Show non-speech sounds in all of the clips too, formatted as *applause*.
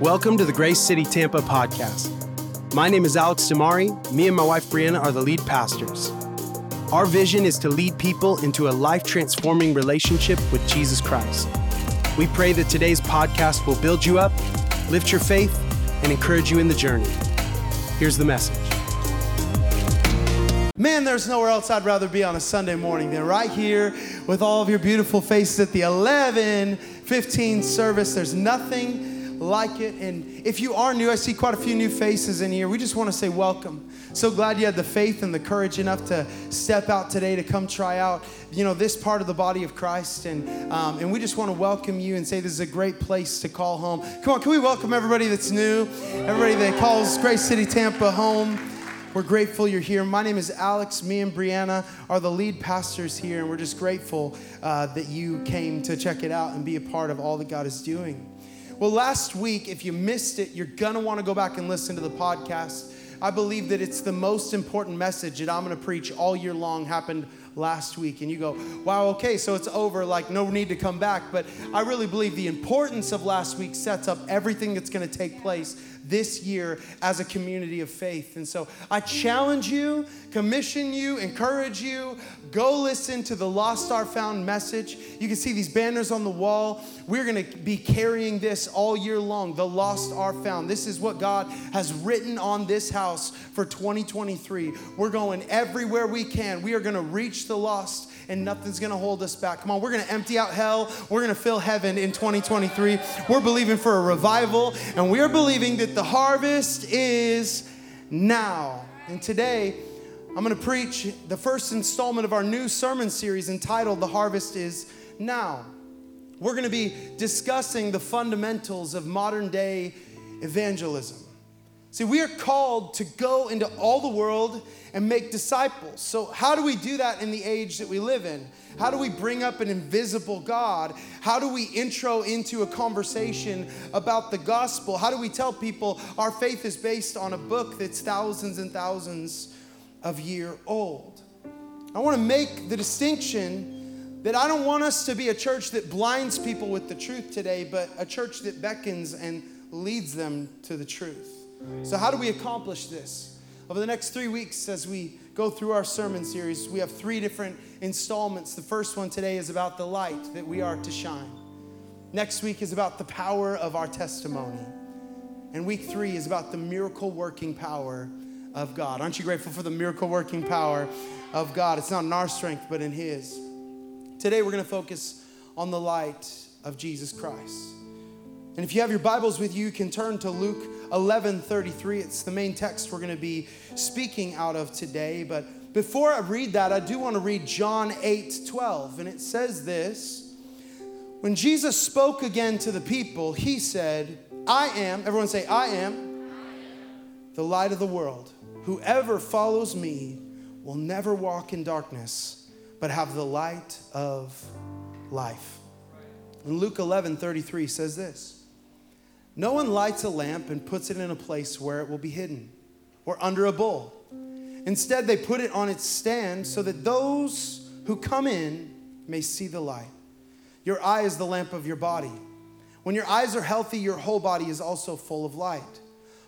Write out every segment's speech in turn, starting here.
Welcome to the Grace City Tampa podcast. My name is Alex DiMare. Me and my wife Brianna are the lead pastors. Our vision is to lead people into a life transforming relationship with Jesus Christ. We pray that today's podcast will build you up, lift your faith, and encourage you in the journey. Here's the message. Man, there's nowhere else I'd rather be on a Sunday morning than right here with all of your beautiful faces at the 11 15 service. There's nothing like it. And if you are new, I see quite a few new faces in here. We just want to say welcome. So glad you had the faith and the courage enough to step out today to come try out, you know, this part of the body of Christ. And um, and we just want to welcome you and say this is a great place to call home. Come on, can we welcome everybody that's new, everybody that calls Grace City Tampa home. We're grateful you're here. My name is Alex. Me and Brianna are the lead pastors here, and we're just grateful uh, that you came to check it out and be a part of all that God is doing. Well, last week, if you missed it, you're going to want to go back and listen to the podcast. I believe that it's the most important message that I'm going to preach all year long happened last week. And you go, wow, okay, so it's over, like no need to come back. But I really believe the importance of last week sets up everything that's going to take place this year as a community of faith. And so I challenge you, commission you, encourage you, go listen to the Lost Are Found message. You can see these banners on the wall. We're going to be carrying this all year long. The Lost Are Found. This is what God has written on this house for 2023. We're going everywhere we can. We are going to reach the lost and nothing's gonna hold us back. Come on, we're gonna empty out hell. We're gonna fill heaven in 2023. We're believing for a revival, and we are believing that the harvest is now. And today, I'm gonna preach the first installment of our new sermon series entitled The Harvest is Now. We're gonna be discussing the fundamentals of modern day evangelism. See, we are called to go into all the world and make disciples. So, how do we do that in the age that we live in? How do we bring up an invisible God? How do we intro into a conversation about the gospel? How do we tell people our faith is based on a book that's thousands and thousands of year old? I want to make the distinction that I don't want us to be a church that blinds people with the truth today, but a church that beckons and leads them to the truth. So, how do we accomplish this? Over the next three weeks, as we go through our sermon series, we have three different installments. The first one today is about the light that we are to shine. Next week is about the power of our testimony. And week three is about the miracle working power of God. Aren't you grateful for the miracle working power of God? It's not in our strength, but in His. Today, we're going to focus on the light of Jesus Christ. And if you have your Bibles with you, you can turn to Luke 11 33. It's the main text we're going to be speaking out of today. But before I read that, I do want to read John 8 12. And it says this When Jesus spoke again to the people, he said, I am, everyone say, I am the light of the world. Whoever follows me will never walk in darkness, but have the light of life. And Luke 11 33 says this. No one lights a lamp and puts it in a place where it will be hidden or under a bowl. Instead, they put it on its stand so that those who come in may see the light. Your eye is the lamp of your body. When your eyes are healthy, your whole body is also full of light.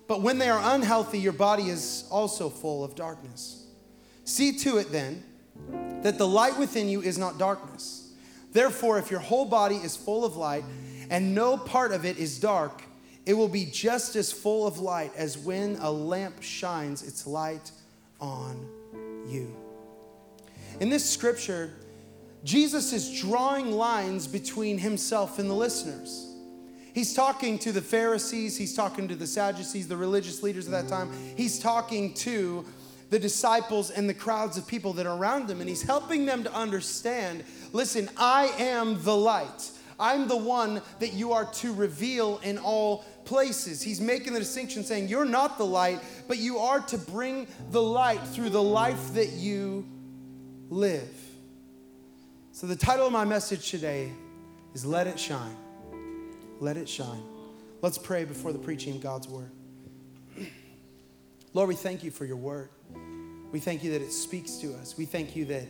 But when they are unhealthy, your body is also full of darkness. See to it then that the light within you is not darkness. Therefore, if your whole body is full of light and no part of it is dark, it will be just as full of light as when a lamp shines its light on you. In this scripture, Jesus is drawing lines between himself and the listeners. He's talking to the Pharisees, he's talking to the Sadducees, the religious leaders of that time. He's talking to the disciples and the crowds of people that are around him, and he's helping them to understand listen, I am the light. I'm the one that you are to reveal in all places. He's making the distinction saying, You're not the light, but you are to bring the light through the life that you live. So, the title of my message today is Let It Shine. Let It Shine. Let's pray before the preaching of God's Word. Lord, we thank you for your Word. We thank you that it speaks to us. We thank you that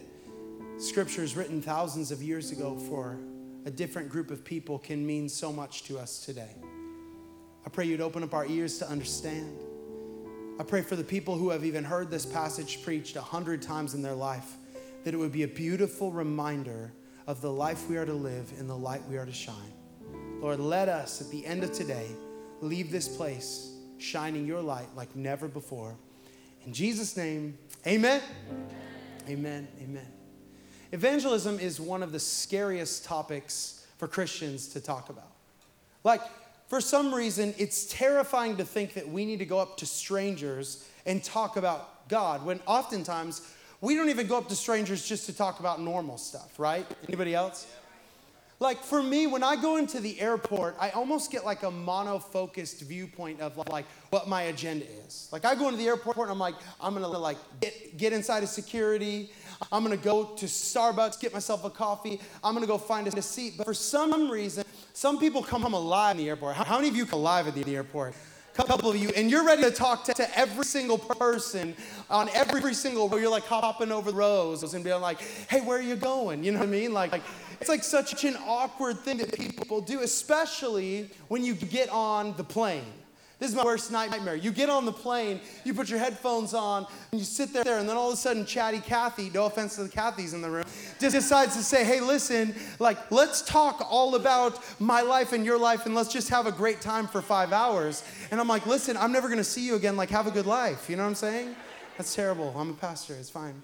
Scripture written thousands of years ago for a different group of people can mean so much to us today. I pray you'd open up our ears to understand. I pray for the people who have even heard this passage preached a hundred times in their life that it would be a beautiful reminder of the life we are to live and the light we are to shine. Lord, let us at the end of today leave this place shining your light like never before. In Jesus' name, amen. Amen. Amen. Evangelism is one of the scariest topics for Christians to talk about. Like, for some reason, it's terrifying to think that we need to go up to strangers and talk about God when oftentimes we don't even go up to strangers just to talk about normal stuff, right? Anybody else? Like for me, when I go into the airport, I almost get like a mono-focused viewpoint of like what my agenda is. Like I go into the airport and I'm like, I'm gonna like get, get inside of security. I'm gonna go to Starbucks, get myself a coffee. I'm gonna go find a seat. But for some reason, some people come home alive in the airport. How many of you come alive at the airport? A couple of you, and you're ready to talk to, to every single person on every single row. You're like hopping over the rows and being like, hey, where are you going? You know what I mean? Like, like it's like such an awkward thing that people do, especially when you get on the plane. This is my worst nightmare. You get on the plane, you put your headphones on, and you sit there, and then all of a sudden, Chatty Cathy, no offense to the Cathys in the room, just decides to say, hey, listen, like, let's talk all about my life and your life, and let's just have a great time for five hours. And I'm like, listen, I'm never gonna see you again. Like, have a good life. You know what I'm saying? That's terrible. I'm a pastor. It's fine.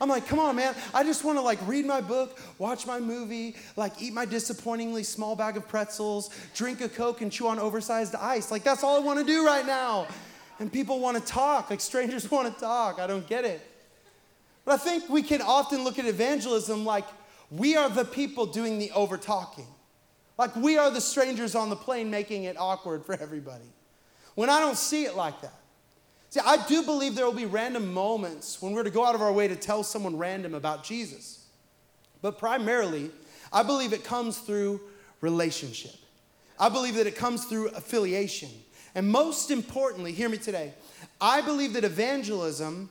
I'm like, come on, man. I just want to like read my book, watch my movie, like eat my disappointingly small bag of pretzels, drink a Coke, and chew on oversized ice. Like, that's all I want to do right now. And people want to talk, like strangers *laughs* want to talk. I don't get it. But I think we can often look at evangelism like we are the people doing the over talking. Like we are the strangers on the plane making it awkward for everybody. When I don't see it like that. See, I do believe there will be random moments when we're to go out of our way to tell someone random about Jesus. But primarily, I believe it comes through relationship. I believe that it comes through affiliation. And most importantly, hear me today, I believe that evangelism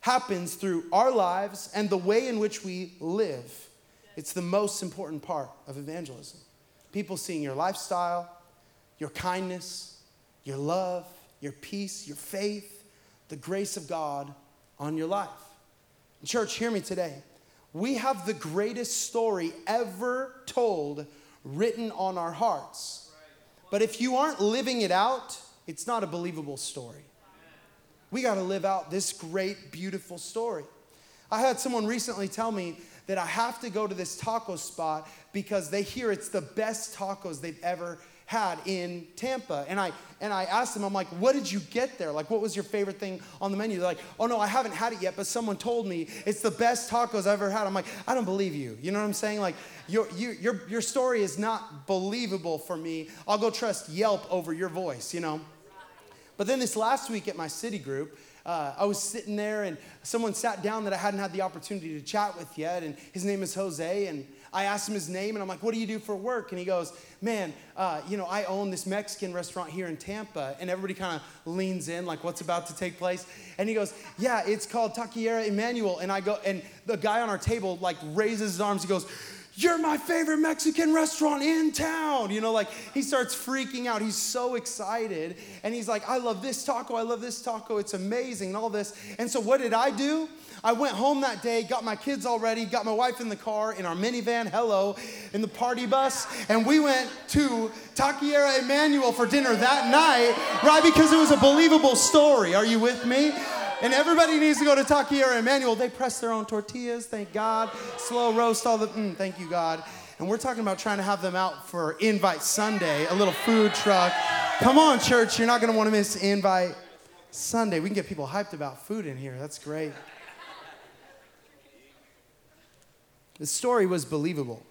happens through our lives and the way in which we live. It's the most important part of evangelism. People seeing your lifestyle, your kindness, your love, your peace, your faith, the grace of God on your life. Church, hear me today. We have the greatest story ever told written on our hearts. But if you aren't living it out, it's not a believable story. We got to live out this great, beautiful story. I had someone recently tell me that I have to go to this taco spot because they hear it's the best tacos they've ever had in Tampa. And I and I asked them, I'm like, what did you get there? Like, what was your favorite thing on the menu? They're like, oh no, I haven't had it yet, but someone told me it's the best tacos I've ever had. I'm like, I don't believe you. You know what I'm saying? Like, your you, your your story is not believable for me. I'll go trust Yelp over your voice, you know. But then this last week at my city group, uh, I was sitting there and someone sat down that I hadn't had the opportunity to chat with yet, and his name is Jose. And I asked him his name and I'm like, what do you do for work? And he goes, man, uh, you know, I own this Mexican restaurant here in Tampa. And everybody kind of leans in, like, what's about to take place? And he goes, yeah, it's called Taqueria Emmanuel. And I go, and the guy on our table, like, raises his arms. He goes, you're my favorite Mexican restaurant in town. You know, like he starts freaking out. He's so excited. And he's like, I love this taco. I love this taco. It's amazing and all this. And so, what did I do? I went home that day, got my kids all ready, got my wife in the car, in our minivan, hello, in the party bus, and we went to Taqueria Emmanuel for dinner that night, right? Because it was a believable story. Are you with me? And everybody needs to go to Taqueria Emmanuel. They press their own tortillas, thank God. Slow roast all the, mm, thank you, God. And we're talking about trying to have them out for Invite Sunday, a little food truck. Come on, church, you're not gonna wanna miss Invite Sunday. We can get people hyped about food in here. That's great. The story was believable.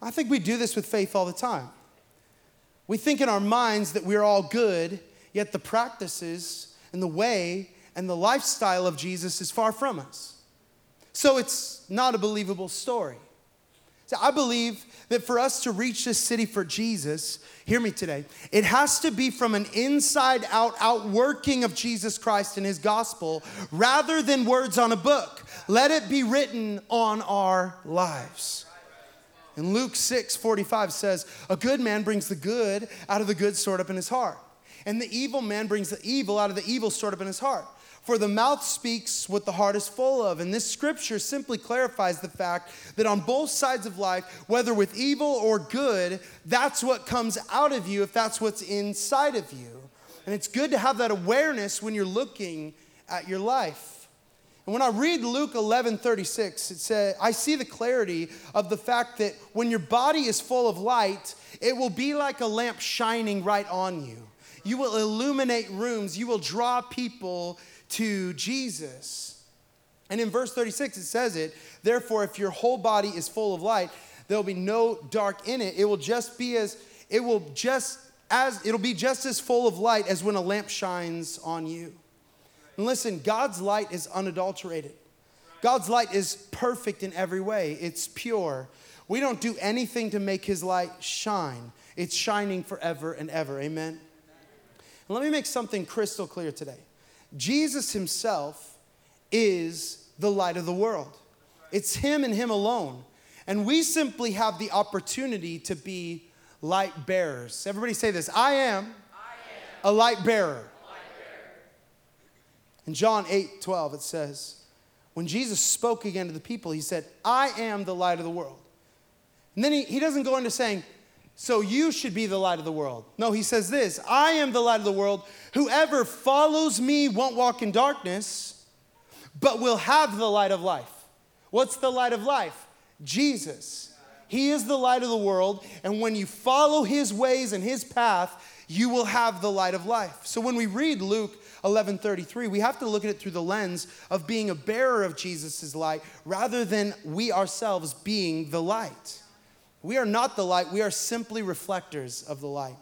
I think we do this with faith all the time. We think in our minds that we're all good, yet the practices and the way and the lifestyle of Jesus is far from us. So it's not a believable story. So I believe that for us to reach this city for Jesus, hear me today, it has to be from an inside out outworking of Jesus Christ and his gospel rather than words on a book. Let it be written on our lives. And Luke 6 45 says, A good man brings the good out of the good stored up in his heart. And the evil man brings the evil out of the evil stored up in his heart. For the mouth speaks what the heart is full of. And this scripture simply clarifies the fact that on both sides of life, whether with evil or good, that's what comes out of you if that's what's inside of you. And it's good to have that awareness when you're looking at your life. And when I read Luke 11 36, it says, I see the clarity of the fact that when your body is full of light, it will be like a lamp shining right on you. You will illuminate rooms, you will draw people to Jesus. And in verse 36, it says it, therefore, if your whole body is full of light, there'll be no dark in it. It will just be as, it will just as, it'll be just as full of light as when a lamp shines on you. And listen, God's light is unadulterated. God's light is perfect in every way, it's pure. We don't do anything to make his light shine. It's shining forever and ever. Amen. And let me make something crystal clear today. Jesus himself is the light of the world. It's him and him alone. And we simply have the opportunity to be light bearers. Everybody say this I am, I am a light bearer. In John 8 12, it says, When Jesus spoke again to the people, he said, I am the light of the world. And then he, he doesn't go into saying, so you should be the light of the world. No, he says this I am the light of the world. Whoever follows me won't walk in darkness, but will have the light of life. What's the light of life? Jesus. He is the light of the world, and when you follow his ways and his path, you will have the light of life. So when we read Luke 11:33, we have to look at it through the lens of being a bearer of Jesus' light rather than we ourselves being the light. We are not the light, we are simply reflectors of the light.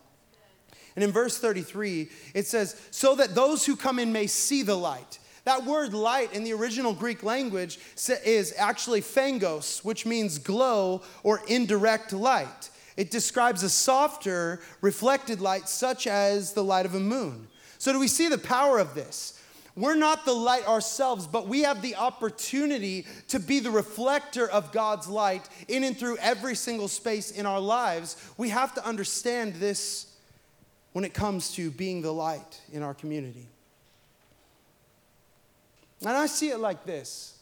And in verse 33, it says, So that those who come in may see the light. That word light in the original Greek language is actually phangos, which means glow or indirect light. It describes a softer, reflected light, such as the light of a moon. So, do we see the power of this? We're not the light ourselves, but we have the opportunity to be the reflector of God's light in and through every single space in our lives. We have to understand this when it comes to being the light in our community. And I see it like this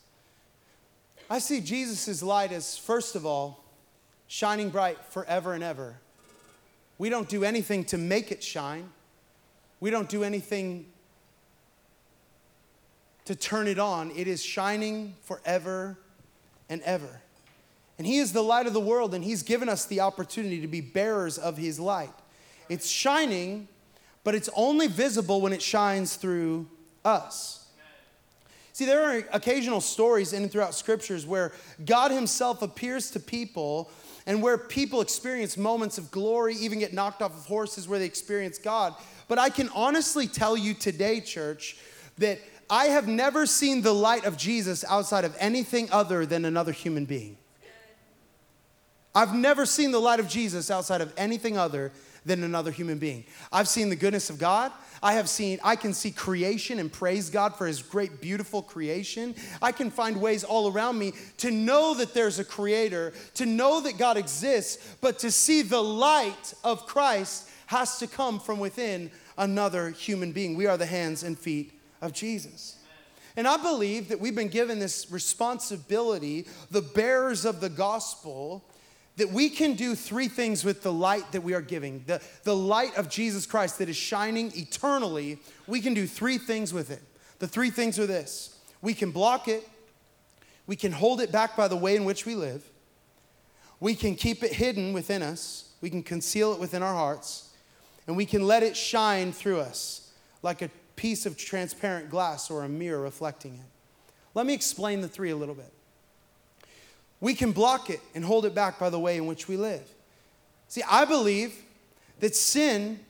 I see Jesus' light as, first of all, shining bright forever and ever. We don't do anything to make it shine. We don't do anything to turn it on. It is shining forever and ever. And He is the light of the world, and He's given us the opportunity to be bearers of His light. It's shining, but it's only visible when it shines through us. See, there are occasional stories in and throughout scriptures where God Himself appears to people and where people experience moments of glory, even get knocked off of horses where they experience God. But I can honestly tell you today, church, that I have never seen the light of Jesus outside of anything other than another human being. I've never seen the light of Jesus outside of anything other than another human being. I've seen the goodness of God. I have seen, I can see creation and praise God for his great, beautiful creation. I can find ways all around me to know that there's a creator, to know that God exists, but to see the light of Christ has to come from within another human being. We are the hands and feet of Jesus. And I believe that we've been given this responsibility, the bearers of the gospel, that we can do three things with the light that we are giving. The, the light of Jesus Christ that is shining eternally, we can do three things with it. The three things are this we can block it, we can hold it back by the way in which we live, we can keep it hidden within us, we can conceal it within our hearts, and we can let it shine through us like a piece of transparent glass or a mirror reflecting it. Let me explain the three a little bit. We can block it and hold it back by the way in which we live. See, I believe that sin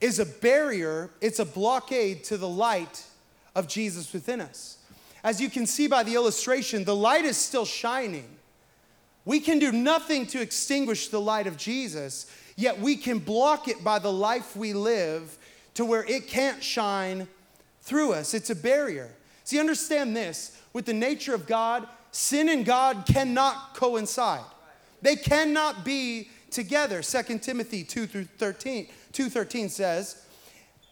is a barrier, it's a blockade to the light of Jesus within us. As you can see by the illustration, the light is still shining. We can do nothing to extinguish the light of Jesus, yet we can block it by the life we live to where it can't shine through us. It's a barrier. See, understand this with the nature of God, sin and God cannot coincide. They cannot be together. 2 Timothy 2 through 13, 213 says,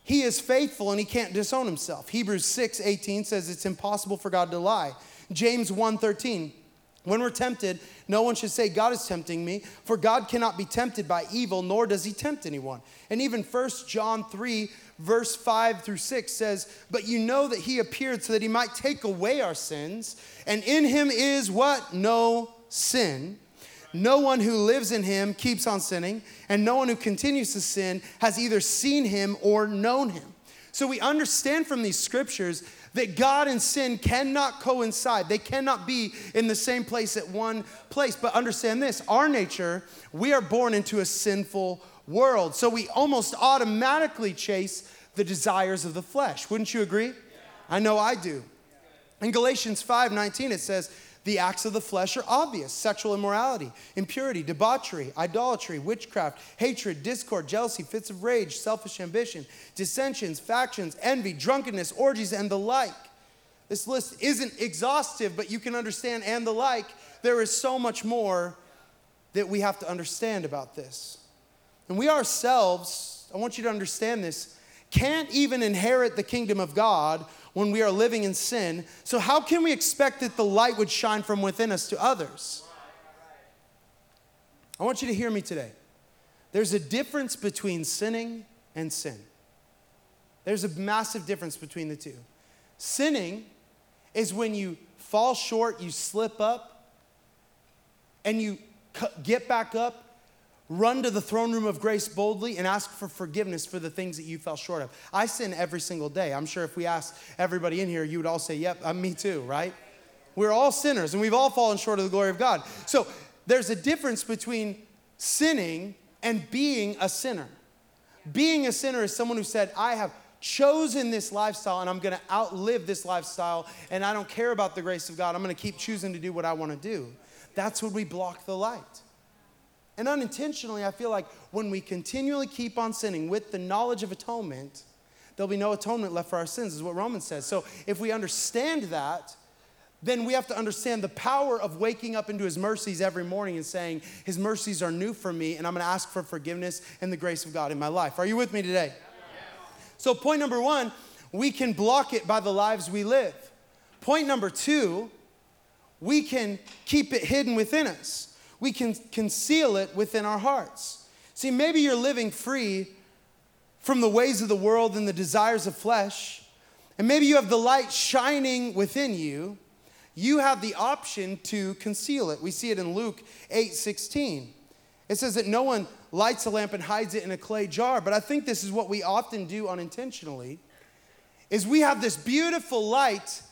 he is faithful and he can't disown himself. Hebrews 6 18 says it's impossible for God to lie. James 1 13, when we're tempted, no one should say, God is tempting me, for God cannot be tempted by evil, nor does he tempt anyone. And even 1 John 3, verse 5 through 6 says, But you know that he appeared so that he might take away our sins, and in him is what? No sin. No one who lives in him keeps on sinning, and no one who continues to sin has either seen him or known him. So we understand from these scriptures that God and sin cannot coincide. They cannot be in the same place at one place. But understand this our nature, we are born into a sinful world. So we almost automatically chase the desires of the flesh. Wouldn't you agree? I know I do. In Galatians 5 19, it says, the acts of the flesh are obvious sexual immorality, impurity, debauchery, idolatry, witchcraft, hatred, discord, jealousy, fits of rage, selfish ambition, dissensions, factions, envy, drunkenness, orgies, and the like. This list isn't exhaustive, but you can understand and the like. There is so much more that we have to understand about this. And we ourselves, I want you to understand this, can't even inherit the kingdom of God when we are living in sin. So, how can we expect that the light would shine from within us to others? I want you to hear me today. There's a difference between sinning and sin. There's a massive difference between the two. Sinning is when you fall short, you slip up, and you get back up Run to the throne room of grace boldly and ask for forgiveness for the things that you fell short of. I sin every single day. I'm sure if we asked everybody in here, you would all say, Yep, I'm me too, right? We're all sinners and we've all fallen short of the glory of God. So there's a difference between sinning and being a sinner. Being a sinner is someone who said, I have chosen this lifestyle and I'm gonna outlive this lifestyle and I don't care about the grace of God. I'm gonna keep choosing to do what I wanna do. That's when we block the light. And unintentionally, I feel like when we continually keep on sinning with the knowledge of atonement, there'll be no atonement left for our sins, is what Romans says. So if we understand that, then we have to understand the power of waking up into his mercies every morning and saying, His mercies are new for me, and I'm gonna ask for forgiveness and the grace of God in my life. Are you with me today? So, point number one, we can block it by the lives we live. Point number two, we can keep it hidden within us we can conceal it within our hearts. See, maybe you're living free from the ways of the world and the desires of flesh, and maybe you have the light shining within you. You have the option to conceal it. We see it in Luke 8 16. It says that no one lights a lamp and hides it in a clay jar, but I think this is what we often do unintentionally is we have this beautiful light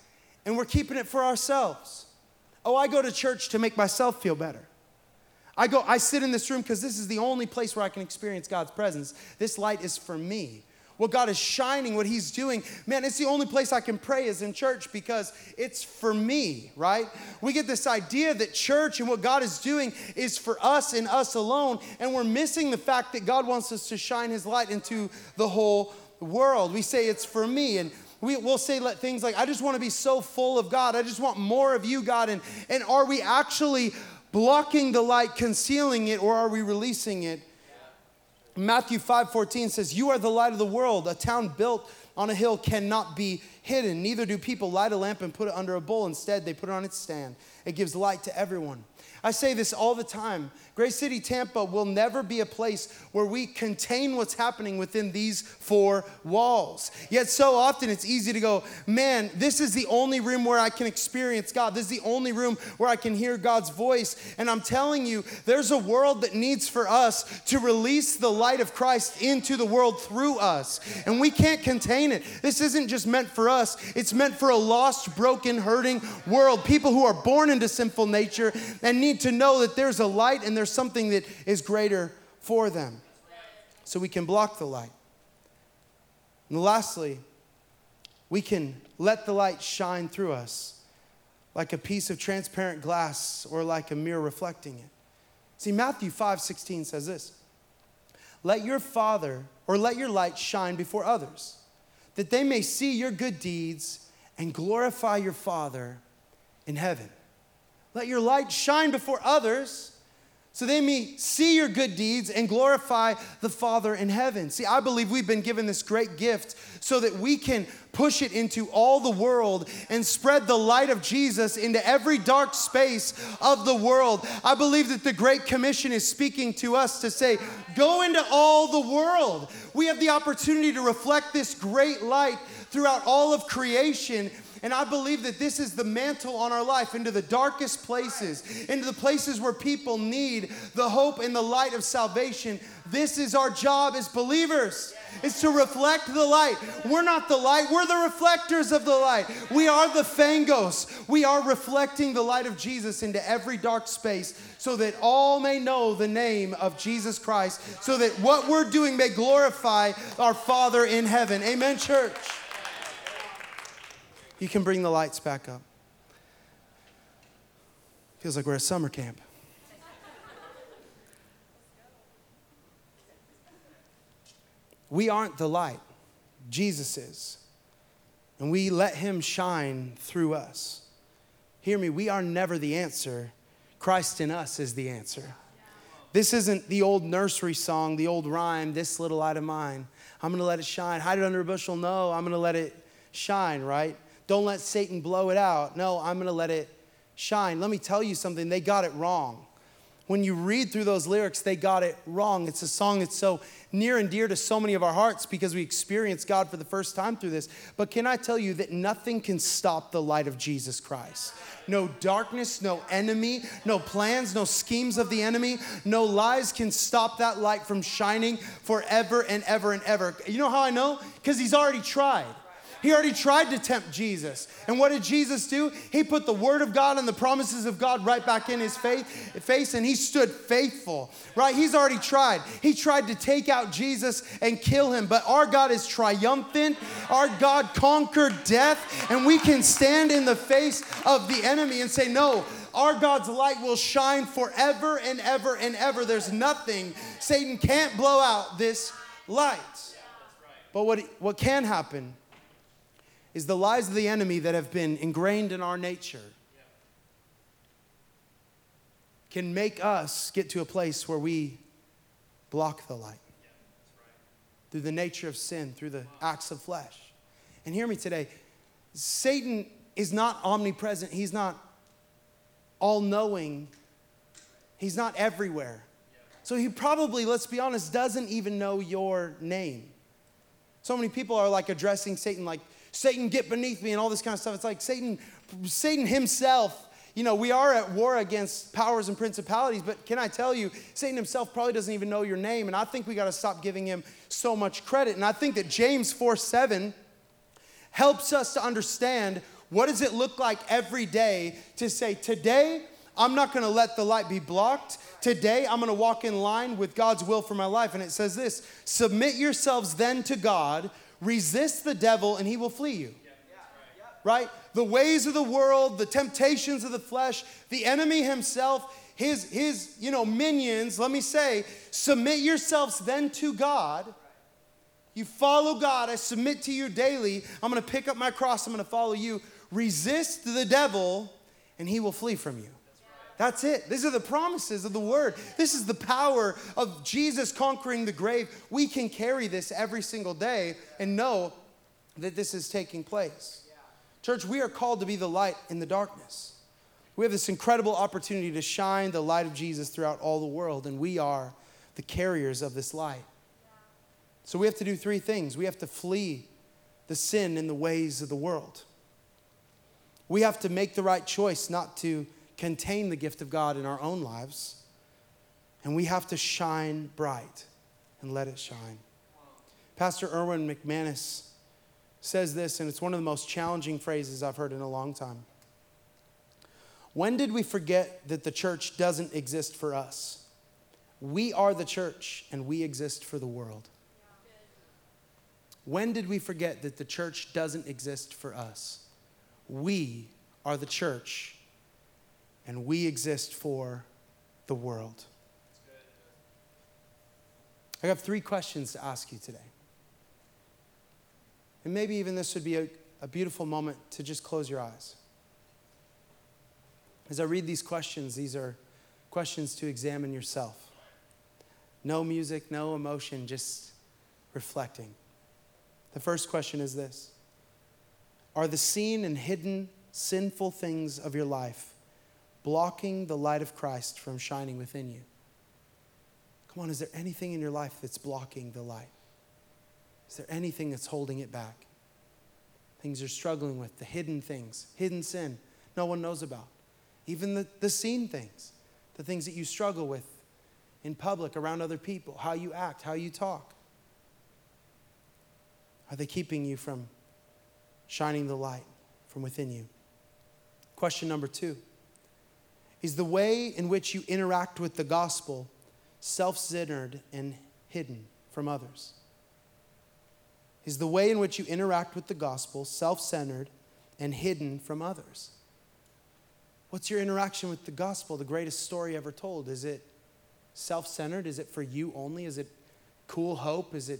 and we're keeping it for ourselves. Oh, I go to church to make myself feel better. I go, I sit in this room because this is the only place where I can experience God's presence. This light is for me. What God is shining, what He's doing, man, it's the only place I can pray is in church because it's for me, right? We get this idea that church and what God is doing is for us and us alone, and we're missing the fact that God wants us to shine His light into the whole world. We say it's for me, and we, will say things like, I just want to be so full of God. I just want more of you, God. And, and are we actually blocking the light, concealing it, or are we releasing it? Matthew 5 14 says, You are the light of the world. A town built on a hill cannot be hidden. Neither do people light a lamp and put it under a bowl. Instead, they put it on its stand. It gives light to everyone. I say this all the time. Grace City Tampa will never be a place where we contain what's happening within these four walls. Yet, so often it's easy to go, man, this is the only room where I can experience God. This is the only room where I can hear God's voice. And I'm telling you, there's a world that needs for us to release the light of Christ into the world through us. And we can't contain it. This isn't just meant for us, it's meant for a lost, broken, hurting world. People who are born into sinful nature and need to know that there's a light and there's there's something that is greater for them. So we can block the light. And lastly, we can let the light shine through us like a piece of transparent glass or like a mirror reflecting it. See, Matthew 5 16 says this Let your Father, or let your light shine before others, that they may see your good deeds and glorify your Father in heaven. Let your light shine before others so they may see your good deeds and glorify the Father in heaven. See, I believe we've been given this great gift so that we can push it into all the world and spread the light of Jesus into every dark space of the world. I believe that the Great Commission is speaking to us to say, go into all the world. We have the opportunity to reflect this great light throughout all of creation and I believe that this is the mantle on our life into the darkest places, into the places where people need the hope and the light of salvation. This is our job as believers. Is to reflect the light. We're not the light, we're the reflectors of the light. We are the fangos. We are reflecting the light of Jesus into every dark space so that all may know the name of Jesus Christ, so that what we're doing may glorify our Father in heaven. Amen, church. You can bring the lights back up. Feels like we're at summer camp. We aren't the light, Jesus is. And we let Him shine through us. Hear me, we are never the answer. Christ in us is the answer. This isn't the old nursery song, the old rhyme, this little light of mine. I'm gonna let it shine. Hide it under a bushel? No, I'm gonna let it shine, right? Don't let Satan blow it out. No, I'm going to let it shine. Let me tell you something, they got it wrong. When you read through those lyrics, they got it wrong. It's a song that's so near and dear to so many of our hearts because we experience God for the first time through this. But can I tell you that nothing can stop the light of Jesus Christ? No darkness, no enemy, no plans, no schemes of the enemy, no lies can stop that light from shining forever and ever and ever. You know how I know? Because he's already tried. He already tried to tempt Jesus. And what did Jesus do? He put the word of God and the promises of God right back in his faith, face and he stood faithful. Right? He's already tried. He tried to take out Jesus and kill him, but our God is triumphant. Our God conquered death, and we can stand in the face of the enemy and say, "No, our God's light will shine forever and ever and ever. There's nothing Satan can't blow out this light." But what, what can happen is the lies of the enemy that have been ingrained in our nature can make us get to a place where we block the light through the nature of sin, through the acts of flesh. And hear me today Satan is not omnipresent, he's not all knowing, he's not everywhere. So he probably, let's be honest, doesn't even know your name. So many people are like addressing Satan like, Satan, get beneath me, and all this kind of stuff. It's like Satan, Satan himself you know, we are at war against powers and principalities, but can I tell you, Satan himself probably doesn't even know your name, and I think we got to stop giving him so much credit. And I think that James 4 7 helps us to understand what does it look like every day to say, today, I'm not going to let the light be blocked. Today, I'm going to walk in line with God's will for my life. And it says this Submit yourselves then to God, Resist the devil and he will flee you. Right? The ways of the world, the temptations of the flesh, the enemy himself, his, his you know, minions, let me say, submit yourselves then to God. You follow God. I submit to you daily. I'm going to pick up my cross. I'm going to follow you. Resist the devil, and he will flee from you. That's it. These are the promises of the word. This is the power of Jesus conquering the grave. We can carry this every single day and know that this is taking place. Church, we are called to be the light in the darkness. We have this incredible opportunity to shine the light of Jesus throughout all the world, and we are the carriers of this light. So we have to do three things we have to flee the sin and the ways of the world. We have to make the right choice not to contain the gift of God in our own lives. And we have to shine bright and let it shine. Pastor Erwin McManus says this, and it's one of the most challenging phrases I've heard in a long time. When did we forget that the church doesn't exist for us? We are the church and we exist for the world. When did we forget that the church doesn't exist for us? We are the church and we exist for the world. I have three questions to ask you today. And maybe even this would be a, a beautiful moment to just close your eyes. As I read these questions, these are questions to examine yourself. No music, no emotion, just reflecting. The first question is this Are the seen and hidden sinful things of your life blocking the light of Christ from shining within you? Come on, is there anything in your life that's blocking the light? Is there anything that's holding it back? Things you're struggling with, the hidden things, hidden sin no one knows about. Even the, the seen things, the things that you struggle with in public, around other people, how you act, how you talk. Are they keeping you from shining the light from within you? Question number two Is the way in which you interact with the gospel self centered and hidden from others? Is the way in which you interact with the gospel self centered and hidden from others? What's your interaction with the gospel, the greatest story ever told? Is it self centered? Is it for you only? Is it cool hope? Is it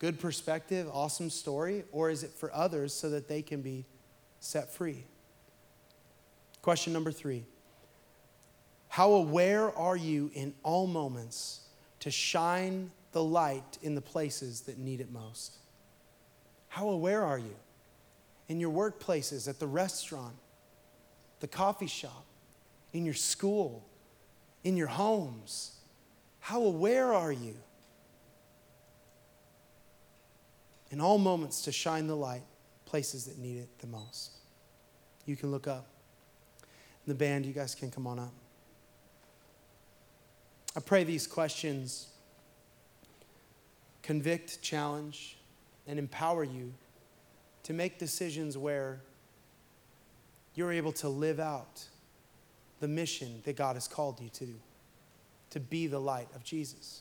good perspective, awesome story? Or is it for others so that they can be set free? Question number three How aware are you in all moments to shine the light in the places that need it most? How aware are you in your workplaces, at the restaurant, the coffee shop, in your school, in your homes? How aware are you in all moments to shine the light places that need it the most? You can look up. The band, you guys can come on up. I pray these questions convict, challenge, and empower you to make decisions where you're able to live out the mission that God has called you to do, to be the light of Jesus.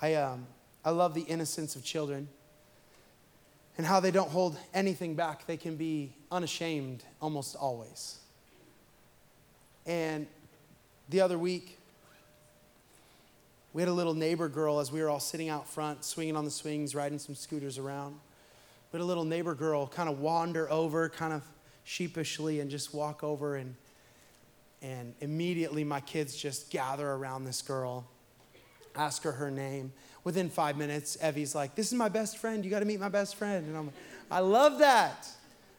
I, um, I love the innocence of children and how they don't hold anything back. They can be unashamed almost always. And the other week, we had a little neighbor girl as we were all sitting out front, swinging on the swings, riding some scooters around. We had a little neighbor girl kind of wander over, kind of sheepishly and just walk over and and immediately my kids just gather around this girl ask her her name. Within five minutes evie's like this is my best friend. You got to meet my best friend. And i'm like i love that.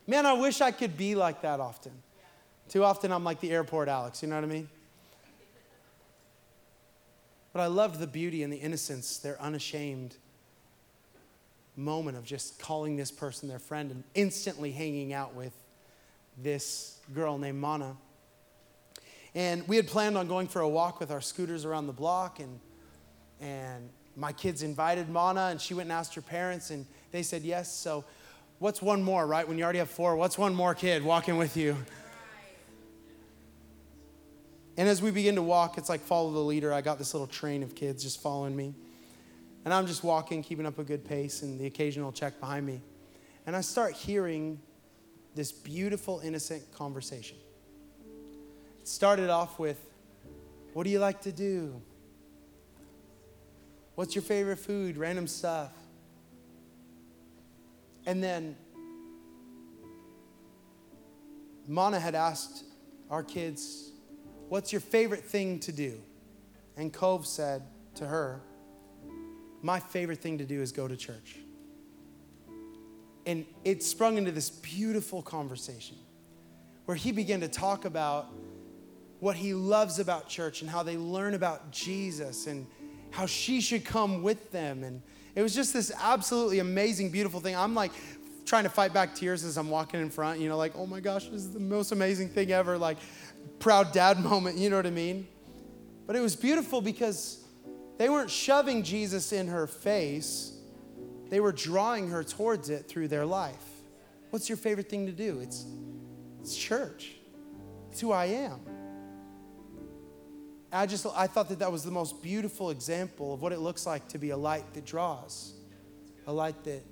Man i wish i could be like that often. Too often i'm like the airport alex you know what i mean but i loved the beauty and the innocence their unashamed moment of just calling this person their friend and instantly hanging out with this girl named Mana. And we had planned on going for a walk with our scooters around the block, and, and my kids invited Mana, and she went and asked her parents, and they said yes. So, what's one more, right? When you already have four, what's one more kid walking with you? And as we begin to walk, it's like follow the leader. I got this little train of kids just following me. And I'm just walking, keeping up a good pace, and the occasional check behind me. And I start hearing this beautiful, innocent conversation. It started off with, What do you like to do? What's your favorite food? Random stuff. And then Mana had asked our kids, What's your favorite thing to do? And Cove said to her, My favorite thing to do is go to church and it sprung into this beautiful conversation where he began to talk about what he loves about church and how they learn about Jesus and how she should come with them. And it was just this absolutely amazing, beautiful thing. I'm like trying to fight back tears as I'm walking in front, you know, like, oh my gosh, this is the most amazing thing ever, like proud dad *laughs* moment, you know what I mean? But it was beautiful because they weren't shoving Jesus in her face they were drawing her towards it through their life. What's your favorite thing to do? It's, it's church. It's who I am. I just I thought that that was the most beautiful example of what it looks like to be a light that draws, a light that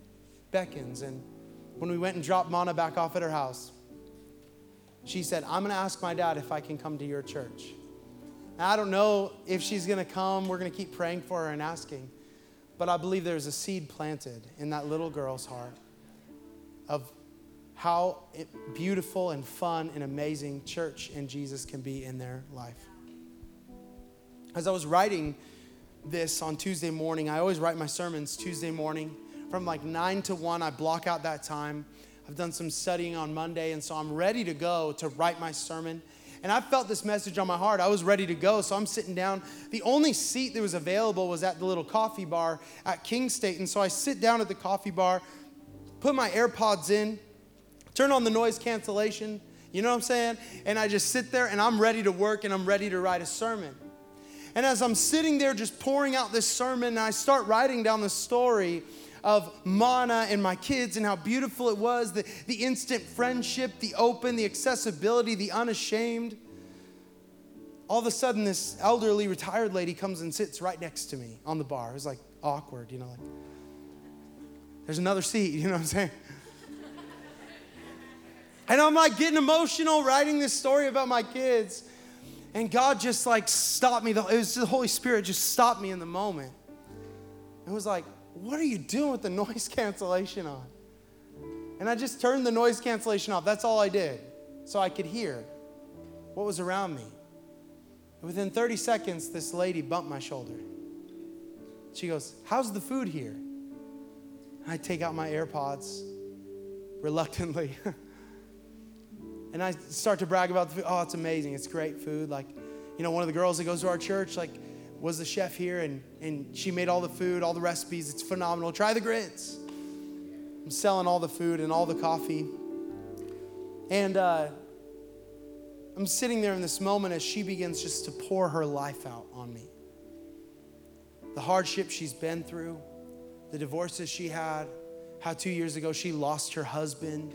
beckons. And when we went and dropped Mana back off at her house, she said, "I'm going to ask my dad if I can come to your church." And I don't know if she's going to come. We're going to keep praying for her and asking. But I believe there's a seed planted in that little girl's heart of how beautiful and fun and amazing church and Jesus can be in their life. as I was writing this on Tuesday morning, I always write my sermons Tuesday morning. From like 9 to 1, I block out that time. I've done some studying on Monday, and so I'm ready to go to write my sermon. And I felt this message on my heart. I was ready to go, so I'm sitting down. The only seat that was available was at the little coffee bar at King State. And so I sit down at the coffee bar, put my AirPods in, turn on the noise cancellation, you know what I'm saying? And I just sit there and I'm ready to work and I'm ready to write a sermon. And as I'm sitting there just pouring out this sermon, and I start writing down the story of Mana and my kids and how beautiful it was the, the instant friendship, the open, the accessibility, the unashamed. All of a sudden, this elderly retired lady comes and sits right next to me on the bar. It was like awkward, you know, like, there's another seat, *laughs* you know what I'm saying? And I'm like getting emotional writing this story about my kids. And God just like stopped me. It was the Holy Spirit just stopped me in the moment. It was like, what are you doing with the *laughs* noise cancellation on? And I just turned the noise cancellation off. That's all I did. So I could hear what was around me. And within 30 seconds, this lady bumped my shoulder. She goes, How's the food here? I take out my AirPods reluctantly. *laughs* and I start to brag about the food. Oh, it's amazing. It's great food. Like, you know, one of the girls that goes to our church, like, was the chef here and, and she made all the food, all the recipes. It's phenomenal. Try the grits. I'm selling all the food and all the coffee. And uh, I'm sitting there in this moment as she begins just to pour her life out on me. The hardship she's been through, the divorces she had, how two years ago she lost her husband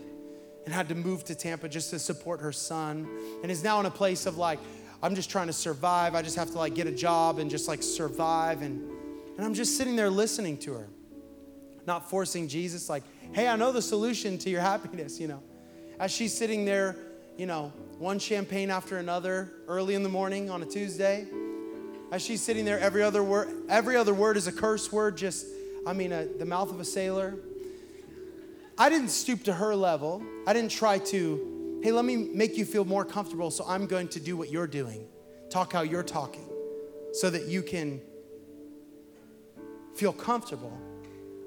and had to move to Tampa just to support her son, and is now in a place of like, I'm just trying to survive. I just have to like get a job and just like survive. And, and I'm just sitting there listening to her, not forcing Jesus, like, hey, I know the solution to your *laughs* happiness, you know. As she's sitting there, you know, one champagne after another early in the morning on a Tuesday. As she's sitting there, every other word, every other word is a curse word, just, I mean, a, the mouth of a sailor. I didn't stoop to her level. I didn't try to hey, let me make you feel more comfortable, so I'm going to do what you're doing. Talk how you're talking so that you can feel comfortable.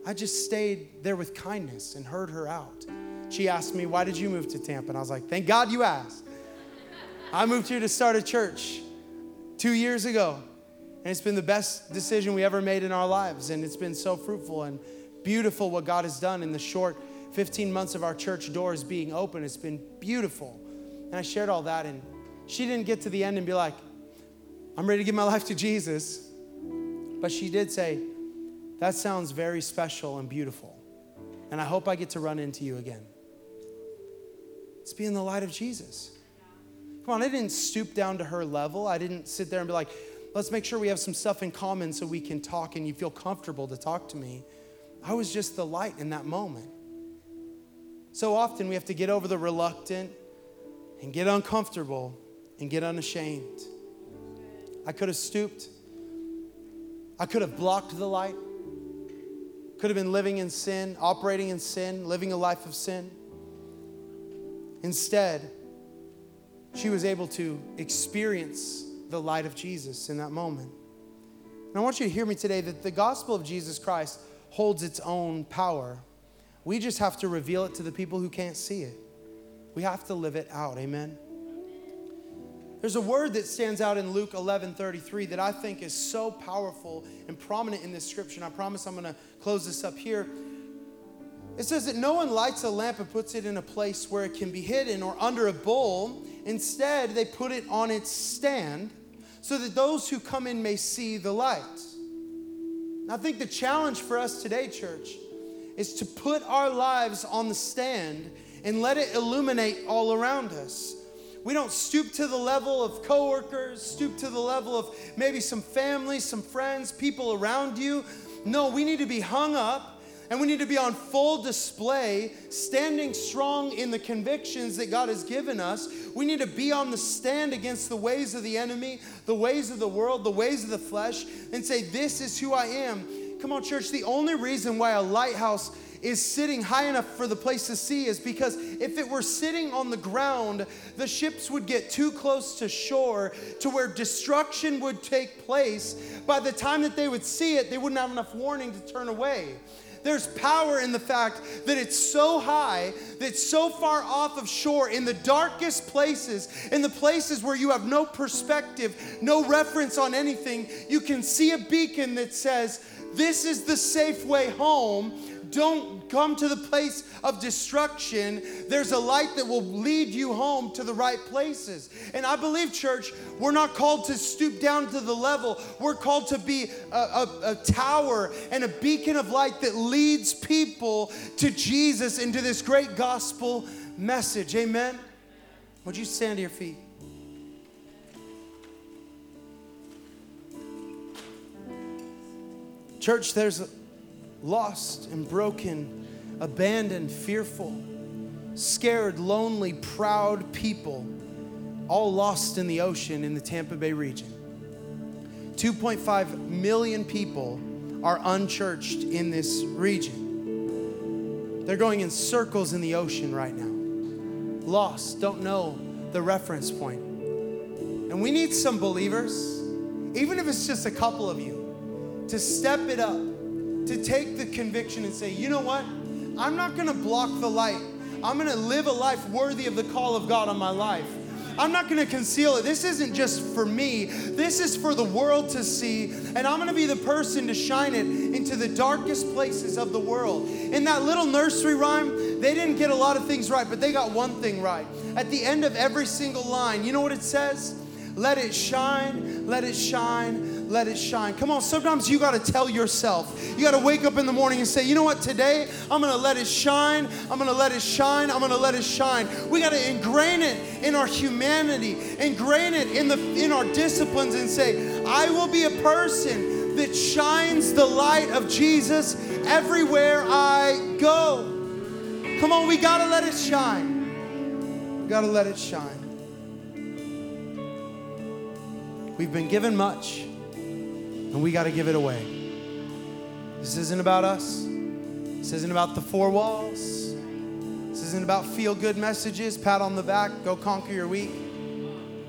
I just stayed there with kindness and heard her out. She asked me, Why did you move to Tampa? And I was like, Thank God you asked. I moved here to start a church two years ago, and it's been the best decision we ever made in our lives. And it's been so fruitful and beautiful what God has done in the short 15 months of our church doors being open. It's been beautiful. And I shared all that, and she didn't get to the end and be like, I'm ready to give my life to Jesus. But she did say, That sounds very special and beautiful. And I hope I get to run into you again. It's being the light of Jesus. Come on, I didn't stoop down to her level. I didn't sit there and be like, let's make sure we have some stuff in common so we can talk and you feel comfortable to talk to me. I was just the light in that moment. So often we have to get over the reluctant and get uncomfortable and get unashamed. I could have stooped. I could have blocked the light. Could have been living in sin, operating in sin, living a life of sin. Instead, she was able to experience the light of Jesus in that moment. And I want you to hear me today that the gospel of Jesus Christ holds its own power. We just have to reveal it to the people who can't see it. We have to live it out. Amen. There's a word that stands out in Luke 11 33 that I think is so powerful and prominent in this scripture. And I promise I'm going to close this up here. It says that no one lights a lamp and puts it in a place where it can be hidden or under a bowl. Instead, they put it on its stand so that those who come in may see the light. And I think the challenge for us today, church, is to put our lives on the stand and let it illuminate all around us. We don't stoop to the level of coworkers, stoop to the level of maybe some family, some friends, people around you. No, we need to be hung up and we need to be on full display, standing strong in the convictions that God has given us. We need to be on the stand against the ways of the enemy, the ways of the world, the ways of the flesh, and say, This is who I am. Come on, church, the only reason why a lighthouse is sitting high enough for the place to see is because if it were sitting on the ground, the ships would get too close to shore to where destruction would take place. By the time that they would see it, they wouldn't have enough warning to turn away. There's power in the fact that it's so high, that it's so far off of shore, in the darkest places, in the places where you have no perspective, no reference on anything, you can see a beacon that says, This is the safe way home don't come to the place of destruction, there's a light that will lead you home to the right places. And I believe, church, we're not called to stoop down to the level. We're called to be a, a, a tower and a beacon of light that leads people to Jesus and to this great gospel message. Amen. Would you stand to your feet? Church, there's lost and broken, abandoned, fearful, scared, lonely, proud people, all lost in the ocean in the Tampa Bay region. 2.5 million people are unchurched in this region. They're going in circles in the ocean right now, lost, don't know the reference point. And we need some believers, even if it's just a couple of you, to step it up to take the conviction and say, you know what? I'm not gonna block the light. I'm gonna live a life worthy of the call of God on my life. I'm not gonna conceal it. This isn't just for me, this is for the world to see. And I'm gonna be the person to shine it into the darkest places of the world. In that little nursery rhyme, they didn't get a lot of things right, but they got one thing right. At the end of every single line, you know what it says? Let it shine, let it shine, let it shine. Come on, sometimes you got to tell yourself. You got to wake up in the morning and say, you know what, today I'm going to let it shine. I'm going to let it shine. I'm going to let it shine. We got to ingrain it in our humanity, ingrain it in, the, in our disciplines, and say, I will be a person that shines the light of Jesus everywhere I go. Come on, we got to let it shine. We got to let it shine. We've been given much and we got to give it away. This isn't about us. This isn't about the four walls. This isn't about feel good messages, pat on the back, go conquer your week.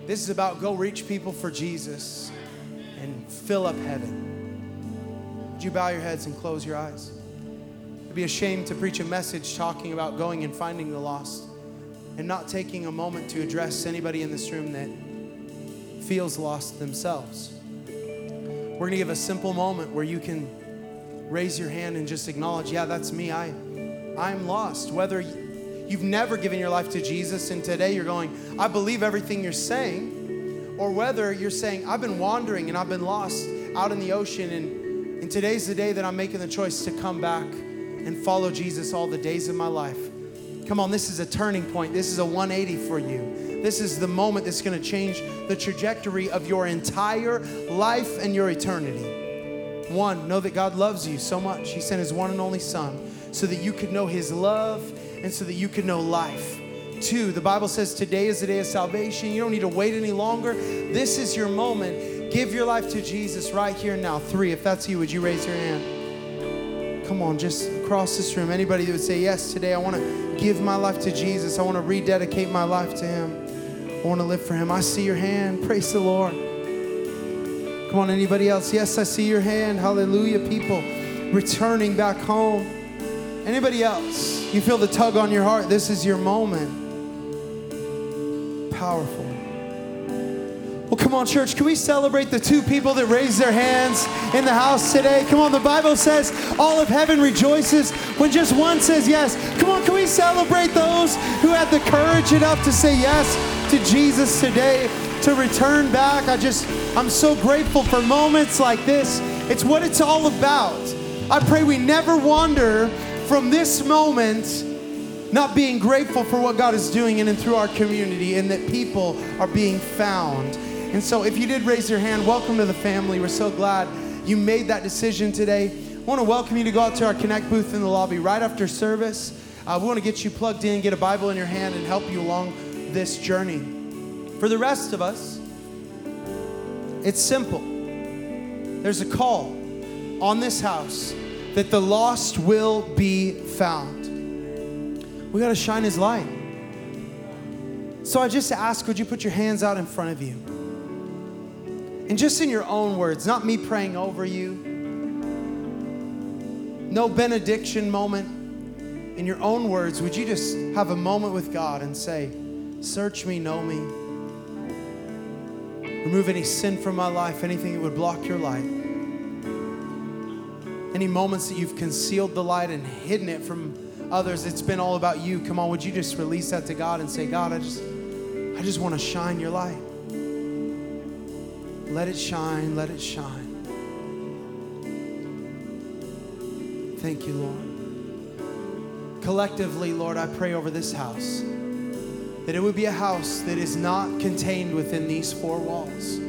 This is about go reach people for Jesus and fill up heaven. Would you bow your heads and close your eyes? It'd be a shame to preach a message talking about going and finding the lost and not taking a moment to address anybody in this room that feels lost themselves. We're going to give a simple moment where you can raise your hand and just acknowledge, yeah, that's me. I, I'm lost. Whether you've never given your life to Jesus and today you're going, I believe everything you're saying, or whether you're saying, I've been wandering and I've been lost out in the ocean, and, and today's the day that I'm making the choice to come back and follow Jesus all the days of my life. Come on, this is a turning point. This is a 180 for you. This is the moment that's going to change the trajectory of your entire life and your eternity. One, know that God loves you so much. He sent His one and only Son so that you could know His love and so that you could know life. Two, the Bible says today is the day of salvation. You don't need to wait any longer. This is your moment. Give your life to Jesus right here and now. Three, if that's you, would you raise your hand? Come on, just across this room. Anybody that would say, Yes, today I want to give my life to Jesus, I want to rededicate my life to Him. I want to live for Him. I see your hand. Praise the Lord. Come on, anybody else? Yes, I see your hand. Hallelujah. People returning back home. Anybody else? You feel the tug on your heart. This is your moment. Powerful. Well, come on, church. Can we celebrate the two people that raised their hands in the house today? Come on, the Bible says all of heaven rejoices when just one says yes. Come on, can we celebrate those who had the courage enough to say yes to Jesus today, to return back? I just, I'm so grateful for moments like this. It's what it's all about. I pray we never wander from this moment not being grateful for what God is doing in and through our community and that people are being found. And so, if you did raise your hand, welcome to the family. We're so glad you made that decision today. I want to welcome you to go out to our Connect booth in the lobby right after service. Uh, we want to get you plugged in, get a Bible in your hand, and help you along this journey. For the rest of us, it's simple. There's a call on this house that the lost will be found. We got to shine His light. So I just ask, would you put your hands out in front of you? And just in your own words, not me praying over you, no benediction moment. In your own words, would you just have a moment with God and say, Search me, know me. Remove any sin from my life, anything that would block your light. Any moments that you've concealed the light and hidden it from others, it's been all about you. Come on, would you just release that to God and say, God, I just I just want to shine your light. Let it shine, let it shine. Thank you, Lord. Collectively, Lord, I pray over this house that it would be a house that is not contained within these four walls.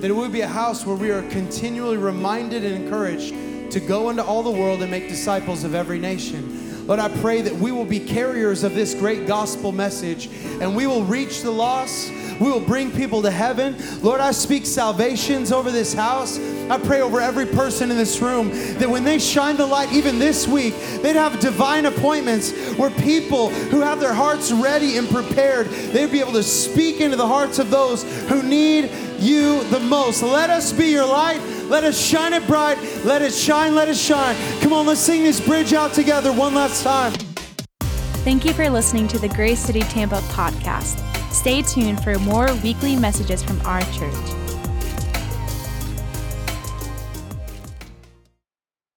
That it would be a house where we are continually reminded and encouraged to go into all the world and make disciples of every nation. Lord, I pray that we will be carriers of this great gospel message and we will reach the lost. We will bring people to heaven. Lord, I speak salvations over this house. I pray over every person in this room that when they shine the light, even this week, they'd have divine appointments where people who have their hearts ready and prepared, they'd be able to speak into the hearts of those who need you the most. Let us be your light. Let us shine it bright. Let it shine. Let it shine. Come on, let's sing this bridge out together one last time. Thank you for listening to the Grace City Tampa podcast. Stay tuned for more weekly messages from our church.